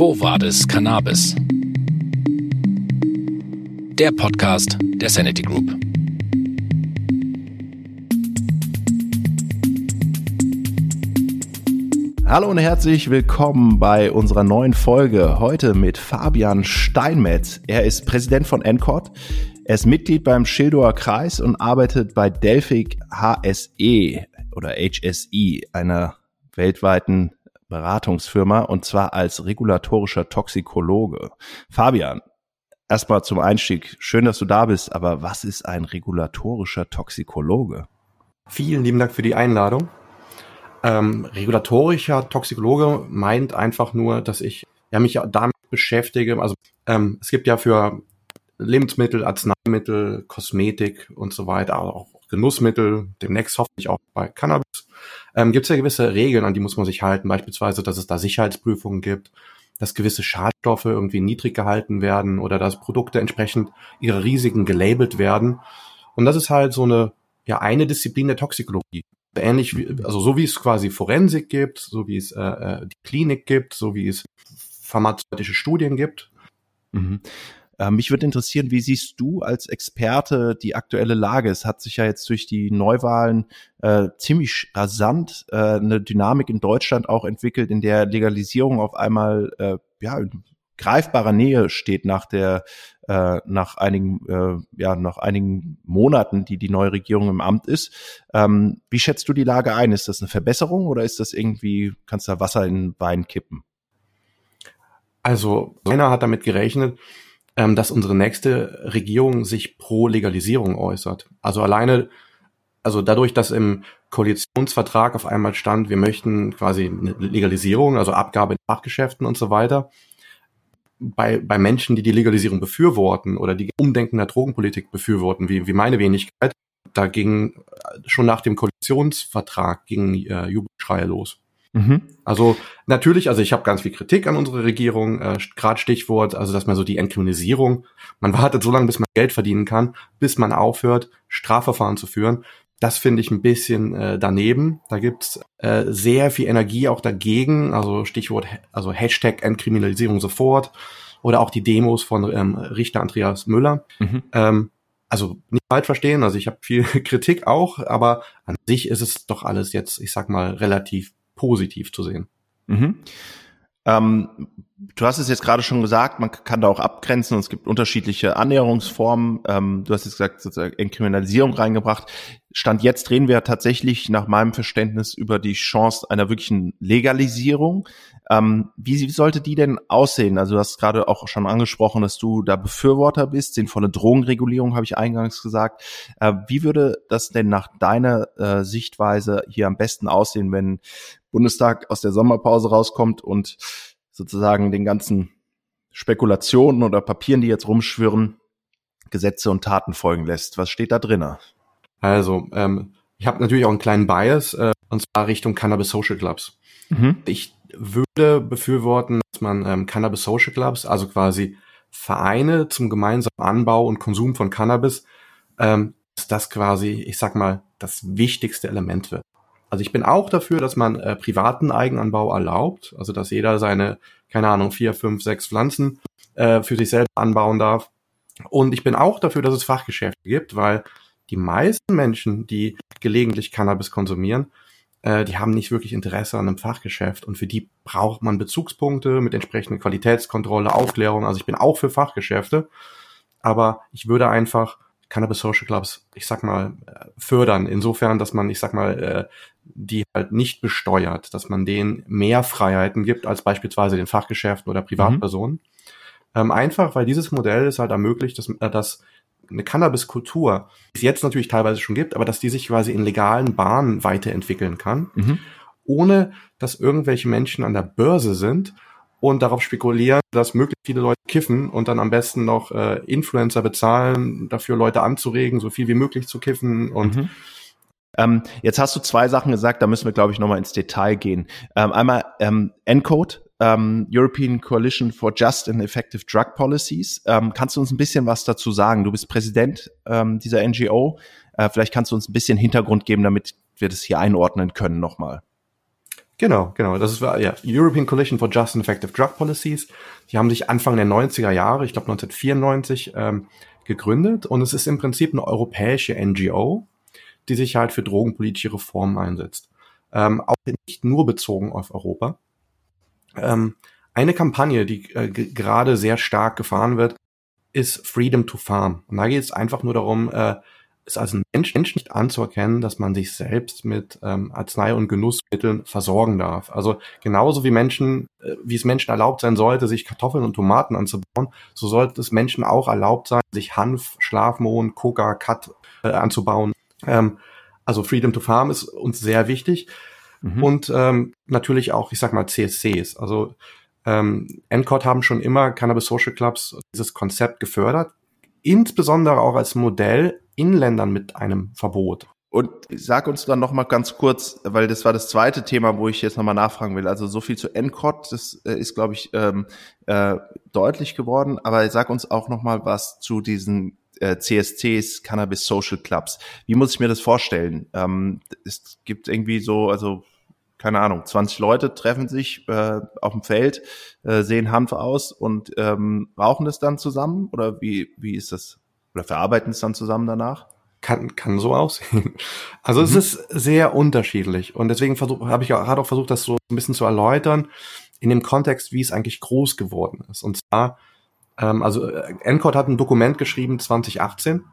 Quo Vadis Cannabis? Der Podcast der Sanity Group. Hallo und herzlich willkommen bei unserer neuen Folge. Heute mit Fabian Steinmetz. Er ist Präsident von NCOT. Er ist Mitglied beim Schildower Kreis und arbeitet bei Delphic HSE oder HSE, einer weltweiten Beratungsfirma und zwar als regulatorischer Toxikologe. Fabian, erstmal zum Einstieg. Schön, dass du da bist, aber was ist ein regulatorischer Toxikologe? Vielen lieben Dank für die Einladung. Ähm, regulatorischer Toxikologe meint einfach nur, dass ich ja, mich damit beschäftige. Also ähm, es gibt ja für Lebensmittel, Arzneimittel, Kosmetik und so weiter, auch Genussmittel, demnächst hoffentlich auch bei Cannabis, ähm, gibt es ja gewisse Regeln, an die muss man sich halten. Beispielsweise, dass es da Sicherheitsprüfungen gibt, dass gewisse Schadstoffe irgendwie niedrig gehalten werden oder dass Produkte entsprechend ihre Risiken gelabelt werden. Und das ist halt so eine, ja, eine Disziplin der Toxikologie. Ähnlich wie, also so wie es quasi Forensik gibt, so wie es äh, äh die Klinik gibt, so wie es pharmazeutische Studien gibt. Mhm. Äh, mich würde interessieren, wie siehst du als Experte die aktuelle Lage? Es hat sich ja jetzt durch die Neuwahlen äh, ziemlich rasant äh, eine Dynamik in Deutschland auch entwickelt, in der Legalisierung auf einmal äh, ja in greifbarer Nähe steht nach der äh, nach einigen äh, ja nach einigen Monaten, die die neue Regierung im Amt ist. Ähm, wie schätzt du die Lage ein? Ist das eine Verbesserung oder ist das irgendwie kannst du da Wasser in den Wein kippen? Also einer hat damit gerechnet, ähm, dass unsere nächste Regierung sich pro Legalisierung äußert. Also alleine, also dadurch, dass im Koalitionsvertrag auf einmal stand, wir möchten quasi eine Legalisierung, also Abgabe in Fachgeschäften und so weiter. Bei, bei Menschen, die die Legalisierung befürworten oder die Umdenken der Drogenpolitik befürworten, wie, wie meine Wenigkeit, da ging schon nach dem Koalitionsvertrag ging äh, Jubelschreie los. Mhm. Also natürlich, also ich habe ganz viel Kritik an unsere Regierung, äh, gerade Stichwort, also dass man so die Entkriminalisierung, man wartet so lange, bis man Geld verdienen kann, bis man aufhört, Strafverfahren zu führen. Das finde ich ein bisschen äh, daneben. Da gibt's äh, sehr viel Energie auch dagegen, also Stichwort, also Hashtag Entkriminalisierung sofort oder auch die Demos von ähm, Richter Andreas Müller. Mhm. Ähm, also nicht falsch verstehen, also ich habe viel Kritik auch, aber an sich ist es doch alles jetzt, ich sag mal, relativ positiv zu sehen. Mhm. Ähm, du hast es jetzt gerade schon gesagt, man kann da auch abgrenzen und es gibt unterschiedliche Annäherungsformen. Ähm, du hast jetzt gesagt, sozusagen Entkriminalisierung reingebracht. Stand jetzt reden wir tatsächlich nach meinem Verständnis über die Chance einer wirklichen Legalisierung. Ähm, wie, sollte die denn aussehen? Also du hast gerade auch schon angesprochen, dass du da Befürworter bist. Sinnvolle Drogenregulierung habe ich eingangs gesagt. Äh, wie würde das denn nach deiner äh, Sichtweise hier am besten aussehen, wenn Bundestag aus der Sommerpause rauskommt und sozusagen den ganzen Spekulationen oder Papieren, die jetzt rumschwirren, Gesetze und Taten folgen lässt. Was steht da drinne? Also, ähm, ich habe natürlich auch einen kleinen Bias, äh, und zwar Richtung Cannabis Social Clubs. Mhm. Ich würde befürworten, dass man ähm, Cannabis Social Clubs, also quasi Vereine zum gemeinsamen Anbau und Konsum von Cannabis, ähm, dass das quasi, ich sag mal, das wichtigste Element wird. Also ich bin auch dafür, dass man äh, privaten Eigenanbau erlaubt, also dass jeder seine, keine Ahnung, vier, fünf, sechs Pflanzen äh, für sich selber anbauen darf. Und ich bin auch dafür, dass es Fachgeschäfte gibt, weil die meisten Menschen, die gelegentlich Cannabis konsumieren, äh, die haben nicht wirklich Interesse an einem Fachgeschäft und für die braucht man Bezugspunkte mit entsprechender Qualitätskontrolle, Aufklärung. Also ich bin auch für Fachgeschäfte, aber ich würde einfach Cannabis Social Clubs, ich sag mal, äh, fördern. Insofern, dass man, ich sag mal, äh, die halt nicht besteuert, dass man denen mehr Freiheiten gibt als beispielsweise den Fachgeschäften oder Privatpersonen. Mhm. Ähm, einfach, weil dieses Modell es halt ermöglicht, dass, äh, dass eine Cannabis-Kultur, die es jetzt natürlich teilweise schon gibt, aber dass die sich quasi in legalen Bahnen weiterentwickeln kann, mhm. ohne dass irgendwelche Menschen an der Börse sind und darauf spekulieren, dass möglichst viele Leute kiffen und dann am besten noch äh, Influencer bezahlen, dafür Leute anzuregen, so viel wie möglich zu kiffen und mhm. Ähm, jetzt hast du zwei Sachen gesagt, da müssen wir, glaube ich, nochmal ins Detail gehen. Ähm, einmal ähm, Encode, ähm, European Coalition for Just and Effective Drug Policies. Ähm, kannst du uns ein bisschen was dazu sagen? Du bist Präsident ähm, dieser NGO. Äh, vielleicht kannst du uns ein bisschen Hintergrund geben, damit wir das hier einordnen können nochmal. Genau, genau. Das ist ja European Coalition for Just and Effective Drug Policies. Die haben sich Anfang der 90er Jahre, ich glaube 1994, ähm, gegründet und es ist im Prinzip eine europäische NGO, die sich halt für drogenpolitische Reformen einsetzt. Ähm, auch nicht nur bezogen auf Europa. Ähm, eine Kampagne, die äh, gerade sehr stark gefahren wird, ist Freedom to Farm. Und da geht es einfach nur darum, äh, es als Mensch, Mensch nicht anzuerkennen, dass man sich selbst mit ähm, Arznei- und Genussmitteln versorgen darf. Also genauso wie Menschen, äh, wie es Menschen erlaubt sein sollte, sich Kartoffeln und Tomaten anzubauen, so sollte es Menschen auch erlaubt sein, sich Hanf, Schlafmohn, Coca, Cut äh, anzubauen. Ähm, also Freedom to Farm ist uns sehr wichtig. Mhm. Und ähm, natürlich auch, ich sag mal, CSCs. Also ähm, NCOT haben schon immer Cannabis Social Clubs dieses Konzept gefördert, insbesondere auch als Modell in Ländern mit einem Verbot. Und sag uns dann noch mal ganz kurz, weil das war das zweite Thema, wo ich jetzt noch mal nachfragen will. Also so viel zu NCOT, das äh, ist, glaube ich, ähm, äh, deutlich geworden. Aber sag uns auch noch mal was zu diesen äh, CSCs, Cannabis Social Clubs. Wie muss ich mir das vorstellen? Ähm, es gibt irgendwie so, also keine Ahnung, 20 Leute treffen sich äh, auf dem Feld, äh, sehen Hanf aus und ähm, rauchen es dann zusammen? Oder wie, wie ist das? Oder verarbeiten es dann zusammen danach? Kann, kann so aussehen. Also mhm. es ist sehr unterschiedlich. Und deswegen habe ich auch, auch versucht, das so ein bisschen zu erläutern, in dem Kontext, wie es eigentlich groß geworden ist. Und zwar, ähm, also äh, Encode hat ein Dokument geschrieben 2018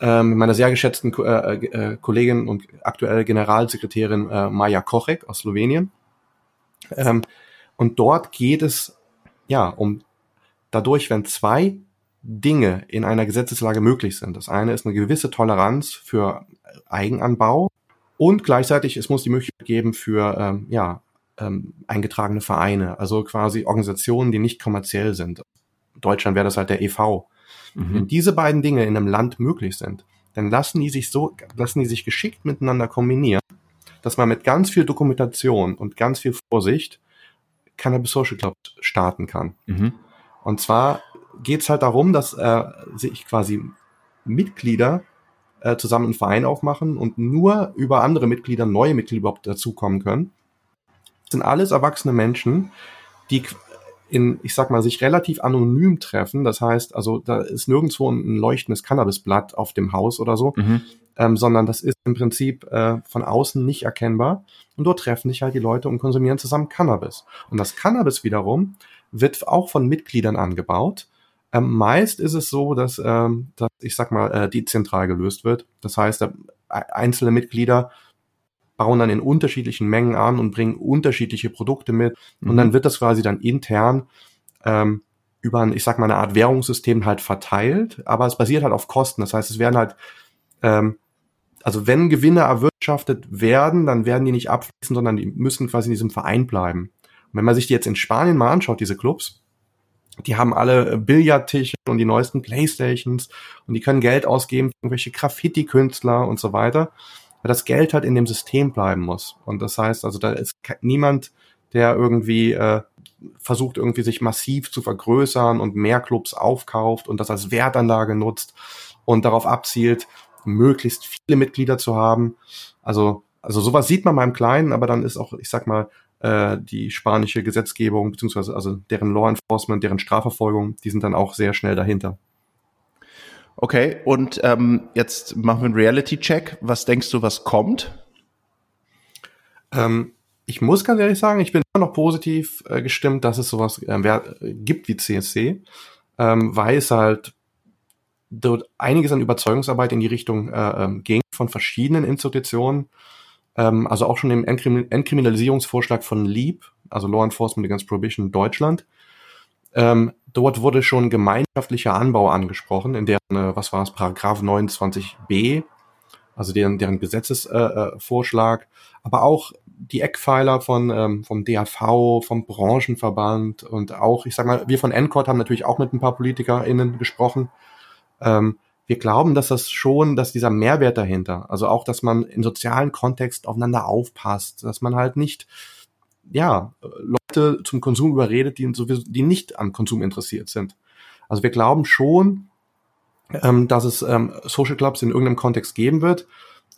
ähm, meiner sehr geschätzten äh, äh, Kollegin und aktuelle Generalsekretärin äh, Maja Kochek aus Slowenien. Ähm, und dort geht es ja um dadurch, wenn zwei Dinge in einer Gesetzeslage möglich sind. Das eine ist eine gewisse Toleranz für Eigenanbau und gleichzeitig es muss die Möglichkeit geben für ähm, ja ähm, eingetragene Vereine, also quasi Organisationen, die nicht kommerziell sind. In Deutschland wäre das halt der EV. Mhm. Wenn diese beiden Dinge in einem Land möglich sind, dann lassen die sich so, lassen die sich geschickt miteinander kombinieren, dass man mit ganz viel Dokumentation und ganz viel Vorsicht Cannabis Social Club starten kann. Mhm. Und zwar geht es halt darum, dass äh, sich quasi Mitglieder äh, zusammen einen Verein aufmachen und nur über andere Mitglieder, neue Mitglieder überhaupt dazukommen können. Das sind alles erwachsene Menschen, die in, ich sag mal, sich relativ anonym treffen. Das heißt, also da ist nirgendwo ein leuchtendes Cannabisblatt auf dem Haus oder so, mhm. ähm, sondern das ist im Prinzip äh, von außen nicht erkennbar. Und dort treffen sich halt die Leute und konsumieren zusammen Cannabis. Und das Cannabis wiederum wird auch von Mitgliedern angebaut. Ähm, meist ist es so, dass, ähm, dass ich sag mal, äh, dezentral gelöst wird. Das heißt, äh, einzelne Mitglieder bauen dann in unterschiedlichen Mengen an und bringen unterschiedliche Produkte mit. Mhm. Und dann wird das quasi dann intern ähm, über ein, ich sag mal, eine Art Währungssystem halt verteilt, aber es basiert halt auf Kosten. Das heißt, es werden halt, ähm, also wenn Gewinne erwirtschaftet werden, dann werden die nicht abfließen, sondern die müssen quasi in diesem Verein bleiben. Und wenn man sich die jetzt in Spanien mal anschaut, diese Clubs, die haben alle Billardtische und die neuesten Playstations und die können Geld ausgeben für irgendwelche Graffiti-Künstler und so weiter weil das Geld halt in dem System bleiben muss. Und das heißt, also da ist niemand, der irgendwie äh, versucht, irgendwie sich massiv zu vergrößern und mehr Clubs aufkauft und das als Wertanlage nutzt und darauf abzielt, möglichst viele Mitglieder zu haben. Also, also sowas sieht man mal im Kleinen, aber dann ist auch, ich sag mal, äh, die spanische Gesetzgebung, beziehungsweise also deren Law Enforcement, deren Strafverfolgung, die sind dann auch sehr schnell dahinter. Okay, und ähm, jetzt machen wir einen Reality-Check. Was denkst du, was kommt? Ähm, ich muss ganz ehrlich sagen, ich bin immer noch positiv äh, gestimmt, dass es sowas äh, gibt wie CSC, ähm, weil es halt dort einiges an Überzeugungsarbeit in die Richtung äh, ähm, ging von verschiedenen Institutionen. Ähm, also auch schon im Entkrim Entkriminalisierungsvorschlag von LEAP, also Law Enforcement Against Prohibition Deutschland, ähm, dort wurde schon gemeinschaftlicher Anbau angesprochen, in deren, äh, was war es, Paragraph 29b, also deren, deren Gesetzesvorschlag, äh, äh aber auch die Eckpfeiler von ähm, vom DAV, vom Branchenverband und auch, ich sag mal, wir von NCOT haben natürlich auch mit ein paar PolitikerInnen gesprochen. Ähm, wir glauben, dass das schon, dass dieser Mehrwert dahinter, also auch, dass man im sozialen Kontext aufeinander aufpasst, dass man halt nicht ja, Leute zum Konsum überredet, die, sowieso, die nicht am Konsum interessiert sind. Also wir glauben schon, ähm, dass es ähm, Social Clubs in irgendeinem Kontext geben wird,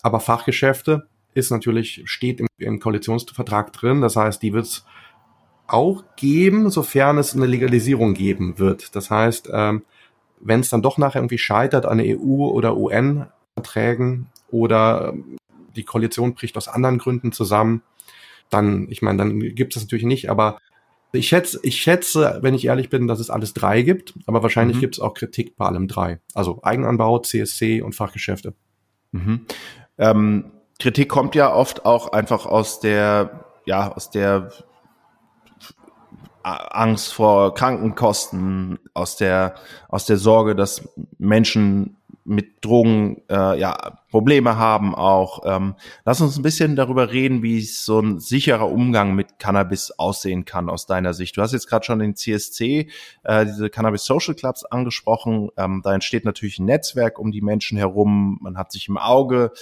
aber Fachgeschäfte ist natürlich, steht im, im Koalitionsvertrag drin. Das heißt, die wird es auch geben, sofern es eine Legalisierung geben wird. Das heißt, ähm, wenn es dann doch nachher irgendwie scheitert an EU- oder UN-Verträgen oder ähm, die Koalition bricht aus anderen Gründen zusammen, dann, ich meine, dann gibt es das natürlich nicht, aber ich schätze, ich schätze, wenn ich ehrlich bin, dass es alles drei gibt, aber wahrscheinlich mhm. gibt es auch Kritik bei allem drei. Also Eigenanbau, CSC und Fachgeschäfte. Mhm. Ähm, Kritik kommt ja oft auch einfach aus der, ja, aus der Angst vor Krankenkosten, aus der, aus der Sorge, dass Menschen mit Drogen äh, ja Probleme haben auch. Ähm, lass uns ein bisschen darüber reden, wie so ein sicherer Umgang mit Cannabis aussehen kann aus deiner Sicht. Du hast jetzt gerade schon den CSC, äh, diese Cannabis Social Clubs angesprochen. Ähm, da entsteht natürlich ein Netzwerk um die Menschen herum. Man hat sich im Auge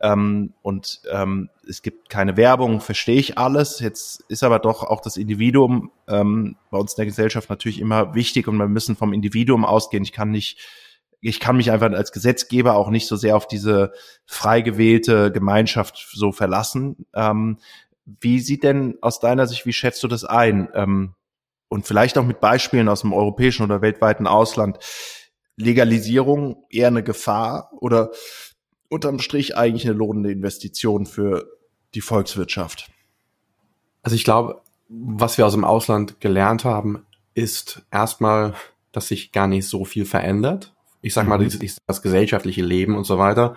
ähm, und ähm, es gibt keine Werbung, verstehe ich alles. Jetzt ist aber doch auch das Individuum ähm, bei uns in der Gesellschaft natürlich immer wichtig und wir müssen vom Individuum ausgehen. Ich kann nicht ich kann mich einfach als Gesetzgeber auch nicht so sehr auf diese frei gewählte Gemeinschaft so verlassen. Ähm, wie sieht denn aus deiner Sicht, wie schätzt du das ein? Ähm, und vielleicht auch mit Beispielen aus dem europäischen oder weltweiten Ausland. Legalisierung eher eine Gefahr oder unterm Strich eigentlich eine lohnende Investition für die Volkswirtschaft? Also ich glaube, was wir aus dem Ausland gelernt haben, ist erstmal, dass sich gar nicht so viel verändert ich sag mal, mhm. das, das gesellschaftliche Leben und so weiter.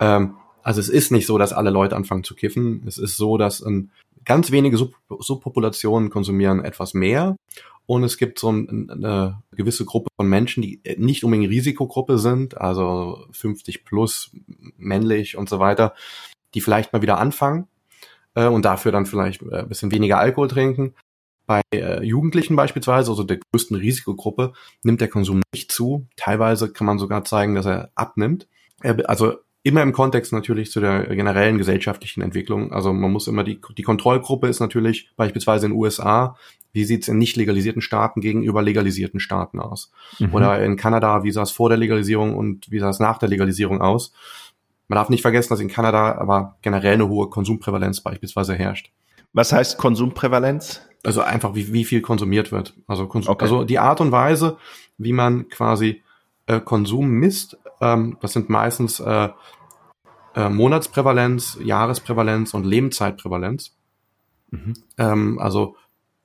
Ähm, also es ist nicht so, dass alle Leute anfangen zu kiffen. Es ist so, dass ein, ganz wenige Sub Subpopulationen konsumieren etwas mehr. Und es gibt so ein, eine gewisse Gruppe von Menschen, die nicht unbedingt Risikogruppe sind, also 50 plus, männlich und so weiter, die vielleicht mal wieder anfangen äh, und dafür dann vielleicht äh, ein bisschen weniger Alkohol trinken. Bei äh, Jugendlichen beispielsweise, also der größten Risikogruppe, nimmt der Konsum nicht zu. Teilweise kann man sogar zeigen, dass er abnimmt. Also immer im Kontext natürlich zu der generellen gesellschaftlichen Entwicklung. Also man muss immer die, die Kontrollgruppe ist natürlich beispielsweise in den USA, wie sieht's in nicht legalisierten Staaten gegenüber legalisierten Staaten aus? Mhm. Oder in Kanada, wie sah es vor der Legalisierung und wie sah es nach der Legalisierung aus? Man darf nicht vergessen, dass in Kanada aber generell eine hohe Konsumprävalenz beispielsweise herrscht. Was heißt Konsumprävalenz? Also einfach, wie, wie viel konsumiert wird. Also, Konsum, okay. also die Art und Weise, wie man quasi äh, Konsum misst, ähm, das sind meistens äh, äh, Monatsprävalenz, Jahresprävalenz und Lebenszeitprävalenz. Mhm. Ähm, also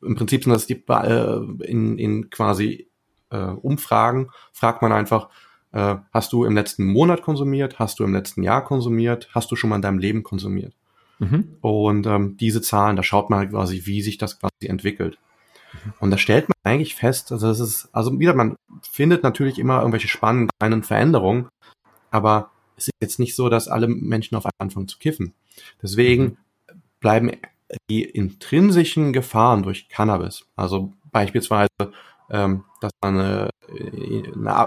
im Prinzip sind das die äh, in, in quasi äh, Umfragen, fragt man einfach, äh, hast du im letzten Monat konsumiert, hast du im letzten Jahr konsumiert, hast du schon mal in deinem Leben konsumiert? Mhm. Und ähm, diese Zahlen, da schaut man halt quasi, wie sich das quasi entwickelt. Mhm. Und da stellt man eigentlich fest, also das ist, also wieder, man findet natürlich immer irgendwelche spannenden kleinen Veränderungen, aber es ist jetzt nicht so, dass alle Menschen auf einmal anfangen zu kiffen. Deswegen mhm. bleiben die intrinsischen Gefahren durch Cannabis, also beispielsweise, ähm, dass man eine,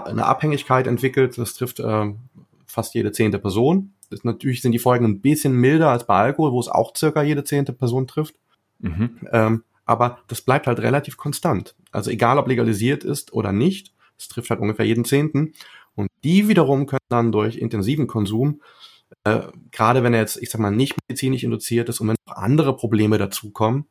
eine Abhängigkeit entwickelt, das trifft ähm, fast jede zehnte Person, das, natürlich sind die Folgen ein bisschen milder als bei Alkohol, wo es auch circa jede zehnte Person trifft. Mhm. Ähm, aber das bleibt halt relativ konstant. Also egal, ob legalisiert ist oder nicht, es trifft halt ungefähr jeden Zehnten. Und die wiederum können dann durch intensiven Konsum, äh, gerade wenn er jetzt, ich sag mal, nicht medizinisch induziert ist und wenn noch andere Probleme dazukommen,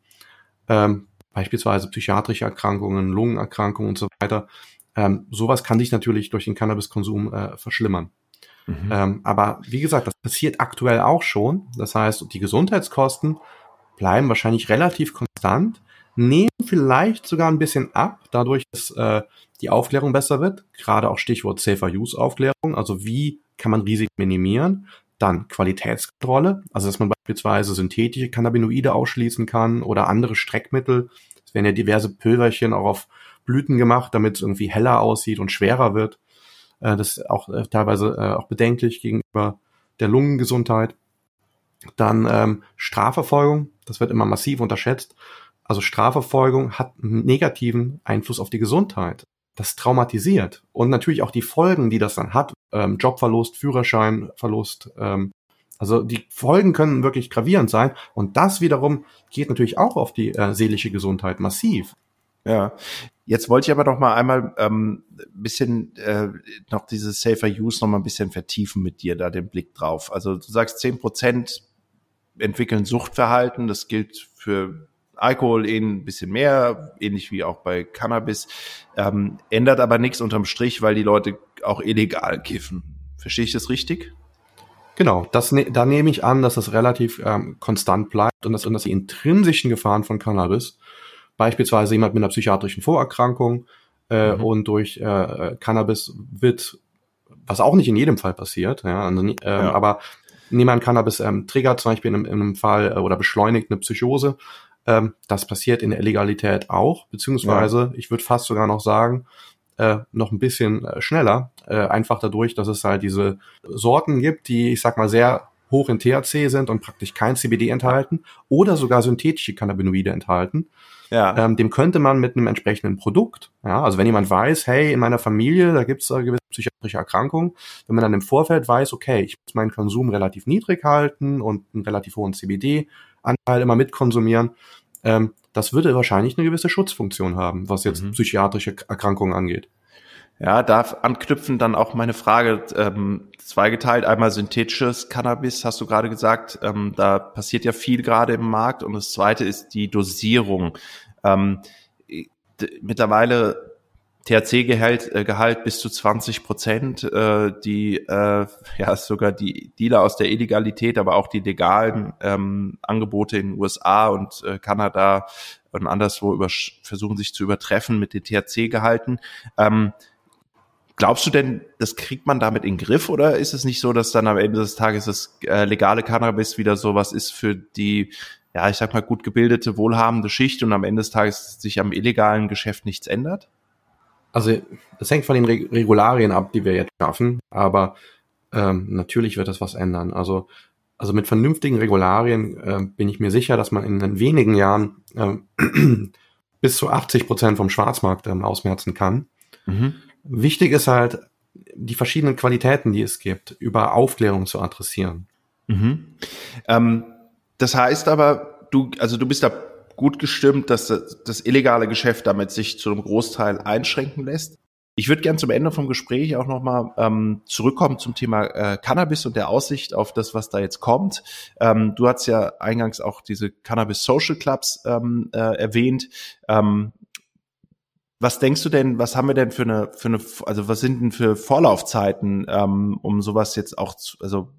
ähm, beispielsweise psychiatrische Erkrankungen, Lungenerkrankungen und so weiter, ähm, sowas kann sich natürlich durch den Cannabiskonsum äh, verschlimmern. Mhm. Ähm, aber wie gesagt, das passiert aktuell auch schon. Das heißt, die Gesundheitskosten bleiben wahrscheinlich relativ konstant, nehmen vielleicht sogar ein bisschen ab, dadurch, dass äh, die Aufklärung besser wird. Gerade auch Stichwort Safer Use Aufklärung. Also wie kann man Risiken minimieren? Dann Qualitätskontrolle, also dass man beispielsweise synthetische Cannabinoide ausschließen kann oder andere Streckmittel. Es werden ja diverse Pülverchen auch auf Blüten gemacht, damit es irgendwie heller aussieht und schwerer wird. Äh, das ist auch äh, teilweise äh, auch bedenklich gegenüber der Lungengesundheit. Dann ähm, Strafverfolgung, das wird immer massiv unterschätzt. Also Strafverfolgung hat einen negativen Einfluss auf die Gesundheit. Das traumatisiert. Und natürlich auch die Folgen, die das dann hat. Ähm, Jobverlust, Führerscheinverlust. Ähm, also die Folgen können wirklich gravierend sein. Und das wiederum geht natürlich auch auf die äh, seelische Gesundheit massiv. Ja, jetzt wollte ich aber noch mal einmal ähm, bisschen äh, noch dieses Safer Use noch mal ein bisschen vertiefen mit dir, da den Blick drauf. Also du sagst zehn Prozent entwickeln Suchtverhalten. Das gilt für Alkohol eh ein bisschen mehr, ähnlich wie auch bei Cannabis. Ähm, ändert aber nichts unterm Strich, weil die Leute auch illegal kiffen. Verstehe ich das richtig? Genau, das, ne, da nehme ich an, dass das relativ ähm, konstant bleibt und dass, und dass die intrinsischen Gefahren von Cannabis, beispielsweise jemand mit einer psychiatrischen Vorerkrankung äh, mhm. und durch äh, Cannabis wird, was auch nicht in jedem Fall passiert, ja, also, äh, ja. aber nehmen wir an Cannabis ähm, triggert zum Beispiel in, in einem Fall äh, oder beschleunigt eine Psychose, ähm, das passiert in der Illegalität auch, beziehungsweise ja. ich würde fast sogar noch sagen, äh, noch ein bisschen äh, schneller, äh, einfach dadurch, dass es halt diese Sorten gibt, die, ich sag mal, sehr hoch in THC sind und praktisch kein CBD enthalten oder sogar synthetische Cannabinoide enthalten. Ja. Ähm, dem könnte man mit einem entsprechenden Produkt, ja, also wenn jemand weiß, hey, in meiner Familie, da gibt es äh, gewisse psychiatrische Erkrankungen, wenn man dann im Vorfeld weiß, okay, ich muss meinen Konsum relativ niedrig halten und einen relativ hohen CBD-Anteil immer mitkonsumieren, ähm, das würde wahrscheinlich eine gewisse Schutzfunktion haben, was jetzt mhm. psychiatrische Erkrankungen angeht. Ja, darf anknüpfen dann auch meine Frage ähm, zweigeteilt. Einmal synthetisches Cannabis, hast du gerade gesagt. Ähm, da passiert ja viel gerade im Markt. Und das zweite ist die Dosierung. Ähm, mittlerweile THC-Gehalt äh, Gehalt bis zu 20 Prozent, äh, die äh, ja sogar die Dealer aus der Illegalität, aber auch die legalen ähm, Angebote in den USA und äh, Kanada und anderswo versuchen sich zu übertreffen mit den THC-Gehalten. Ähm, glaubst du denn, das kriegt man damit in den Griff oder ist es nicht so, dass dann am Ende des Tages das äh, legale Cannabis wieder so was ist für die ja, ich sag mal, gut gebildete, wohlhabende Schicht und am Ende des Tages sich am illegalen Geschäft nichts ändert? also das hängt von den Re Regularien ab, die wir jetzt schaffen, aber ähm, natürlich wird das was ändern. Also, also mit vernünftigen Regularien äh, bin ich mir sicher, dass man in wenigen Jahren äh, bis zu 80 Prozent vom Schwarzmarkt ähm, ausmerzen kann. Mhm. Wichtig ist halt, die verschiedenen Qualitäten, die es gibt, über Aufklärung zu adressieren. Mhm. Ähm, das heißt aber, du, also du bist da gut gestimmt, dass das, illegale Geschäft damit sich zu einem Großteil einschränken lässt. Ich würde gern zum Ende vom Gespräch auch nochmal ähm, zurückkommen zum Thema äh, Cannabis und der Aussicht auf das, was da jetzt kommt. Ähm, du hast ja eingangs auch diese Cannabis Social Clubs ähm, äh, erwähnt. Ähm, was denkst du denn, was haben wir denn für eine, für eine, also was sind denn für Vorlaufzeiten, ähm, um sowas jetzt auch zu, also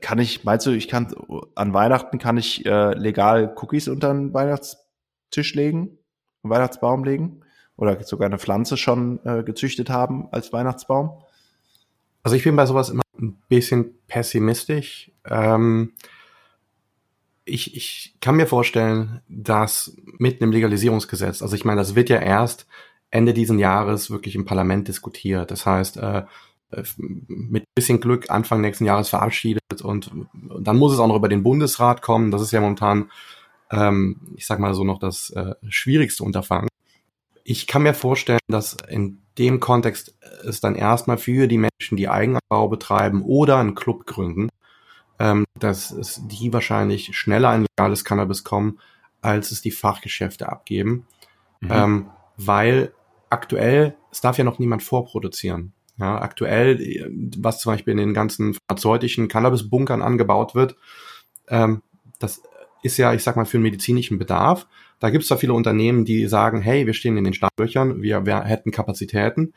kann ich, meinst du, ich kann an Weihnachten kann ich äh, legal Cookies unter den Weihnachtstisch legen, Weihnachtsbaum legen? Oder sogar eine Pflanze schon äh, gezüchtet haben als Weihnachtsbaum? Also ich bin bei sowas immer ein bisschen pessimistisch. Ähm, ich, ich kann mir vorstellen, dass mit einem Legalisierungsgesetz, also ich meine, das wird ja erst Ende diesen Jahres wirklich im Parlament diskutiert. Das heißt, äh, äh, mit bisschen Glück Anfang nächsten Jahres verabschiedet und, dann muss es auch noch über den Bundesrat kommen. Das ist ja momentan, ähm, ich sag mal so noch das äh, schwierigste Unterfangen. Ich kann mir vorstellen, dass in dem Kontext es dann erstmal für die Menschen, die Eigenanbau betreiben oder einen Club gründen, ähm, dass es die wahrscheinlich schneller ein legales Cannabis kommen, als es die Fachgeschäfte abgeben. Mhm. Ähm, weil aktuell, es darf ja noch niemand vorproduzieren. Ja, aktuell, was zum Beispiel in den ganzen pharmazeutischen Cannabis-Bunkern angebaut wird, ähm, das ist ja, ich sag mal, für den medizinischen Bedarf. Da gibt es da viele Unternehmen, die sagen, hey, wir stehen in den Startlöchern, wir, wir hätten Kapazitäten.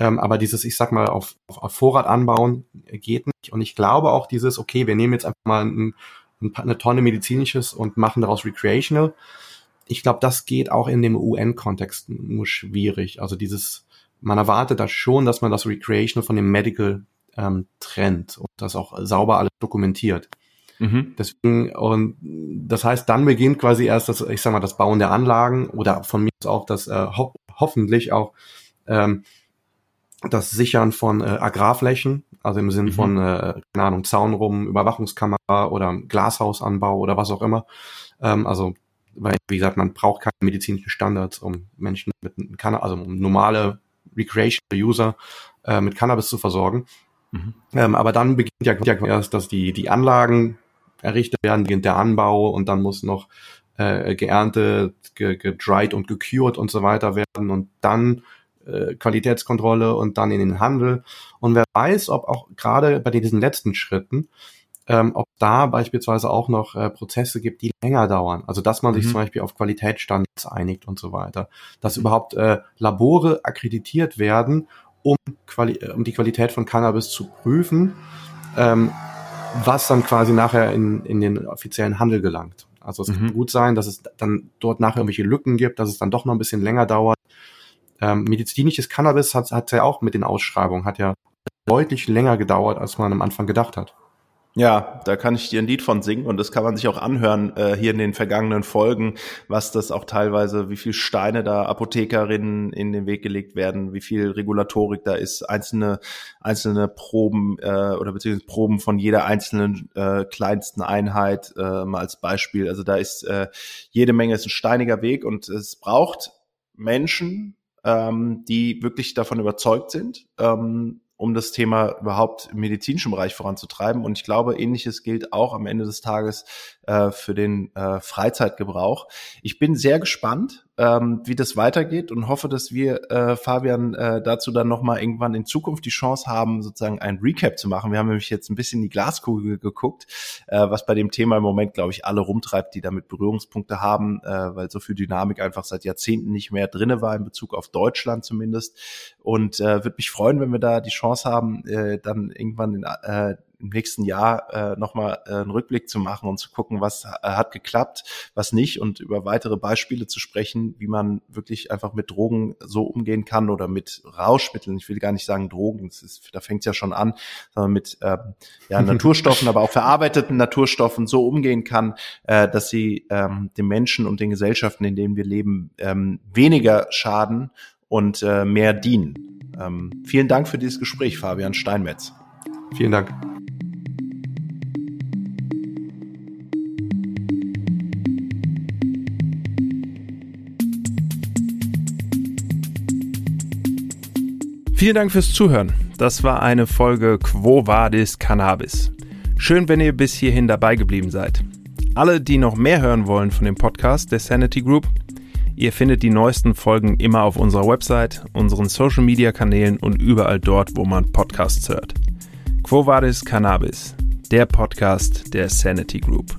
Ähm, aber dieses, ich sag mal, auf, auf, Vorrat anbauen geht nicht. Und ich glaube auch dieses, okay, wir nehmen jetzt einfach mal ein, ein, eine Tonne medizinisches und machen daraus recreational. Ich glaube, das geht auch in dem UN-Kontext nur schwierig. Also dieses, man erwartet da schon, dass man das Recreational von dem Medical ähm, trennt und das auch sauber alles dokumentiert. Mhm. Deswegen, und das heißt, dann beginnt quasi erst das, ich sag mal, das Bauen der Anlagen oder von mir aus auch das äh, ho hoffentlich auch ähm, das Sichern von äh, Agrarflächen, also im Sinn mhm. von, äh, keine Ahnung, Zaun rum, Überwachungskamera oder Glashausanbau oder was auch immer. Ähm, also, weil, wie gesagt, man braucht keine medizinischen Standards, um Menschen mit, also um normale Recreational User äh, mit Cannabis zu versorgen. Mhm. Ähm, aber dann beginnt ja, ja erst, dass die, die Anlagen errichtet werden, beginnt der Anbau und dann muss noch äh, geerntet, ge, gedried und gecured und so weiter werden und dann äh, Qualitätskontrolle und dann in den Handel. Und wer weiß, ob auch gerade bei diesen letzten Schritten ähm, ob da beispielsweise auch noch äh, Prozesse gibt, die länger dauern. Also dass man sich Mhm. zum Beispiel auf Qualitätsstandards einigt und so weiter. Dass überhaupt äh, Labore akkreditiert werden, um, Quali äh, um die Qualität von Cannabis zu prüfen, ähm, was dann quasi nachher in, in den offiziellen Handel gelangt. Also es Mhm. kann gut sein, dass es dann dort nachher irgendwelche Lücken gibt, dass es dann doch noch ein bisschen länger dauert. Ähm, medizinisches Cannabis hat hat ja auch mit den Ausschreibungen, hat ja deutlich länger gedauert, als man am Anfang gedacht hat. Ja, da kann ich dir ein Lied von singen und das kann man sich auch anhören äh, hier in den vergangenen Folgen, was das auch teilweise, wie viel Steine da Apothekerinnen in den Weg gelegt werden, wie viel Regulatorik da ist, einzelne einzelne Proben äh, oder beziehungsweise Proben von jeder einzelnen äh, kleinsten Einheit äh, mal als Beispiel. Also da ist äh, jede Menge ist ein steiniger Weg und es braucht Menschen, ähm, die wirklich davon überzeugt sind, ähm, um das Thema überhaupt im medizinischen Bereich voranzutreiben. Und ich glaube, ähnliches gilt auch am Ende des Tages äh, für den äh, Freizeitgebrauch. Ich bin sehr gespannt, ähm, wie das weitergeht und hoffe, dass wir, äh, Fabian, äh, dazu dann nochmal irgendwann in Zukunft die Chance haben, sozusagen ein Recap zu machen. Wir haben nämlich jetzt ein bisschen in die Glaskugel geguckt, äh, was bei dem Thema im Moment, glaube ich, alle rumtreibt, die damit Berührungspunkte haben, äh, weil so viel Dynamik einfach seit Jahrzehnten nicht mehr drinne war in Bezug auf Deutschland zumindest. Und äh, würde mich freuen, wenn wir da die Chance haben, äh, dann irgendwann in, äh, im nächsten Jahr äh, nochmal äh, einen Rückblick zu machen und zu gucken, was äh, hat geklappt, was nicht und über weitere Beispiele zu sprechen, wie man wirklich einfach mit Drogen so umgehen kann oder mit Rauschmitteln. Ich will gar nicht sagen Drogen, das ist, da fängt es ja schon an, sondern mit ähm, ja, Naturstoffen, aber auch verarbeiteten Naturstoffen so umgehen kann, äh, dass sie ähm, den Menschen und den Gesellschaften, in denen wir leben, ähm, weniger schaden und äh, mehr dienen. Ähm, vielen Dank für dieses Gespräch, Fabian Steinmetz. Vielen Dank. Vielen Dank fürs Zuhören. Das war eine Folge Quo Vadis Cannabis. Schön, wenn ihr bis hierhin dabei geblieben seid. Alle, die noch mehr hören wollen von dem Podcast der Sanity Group, ihr findet die neuesten Folgen immer auf unserer Website, unseren Social Media Kanälen und überall dort, wo man Podcasts hört. Quo Vadis Cannabis, der Podcast der Sanity Group.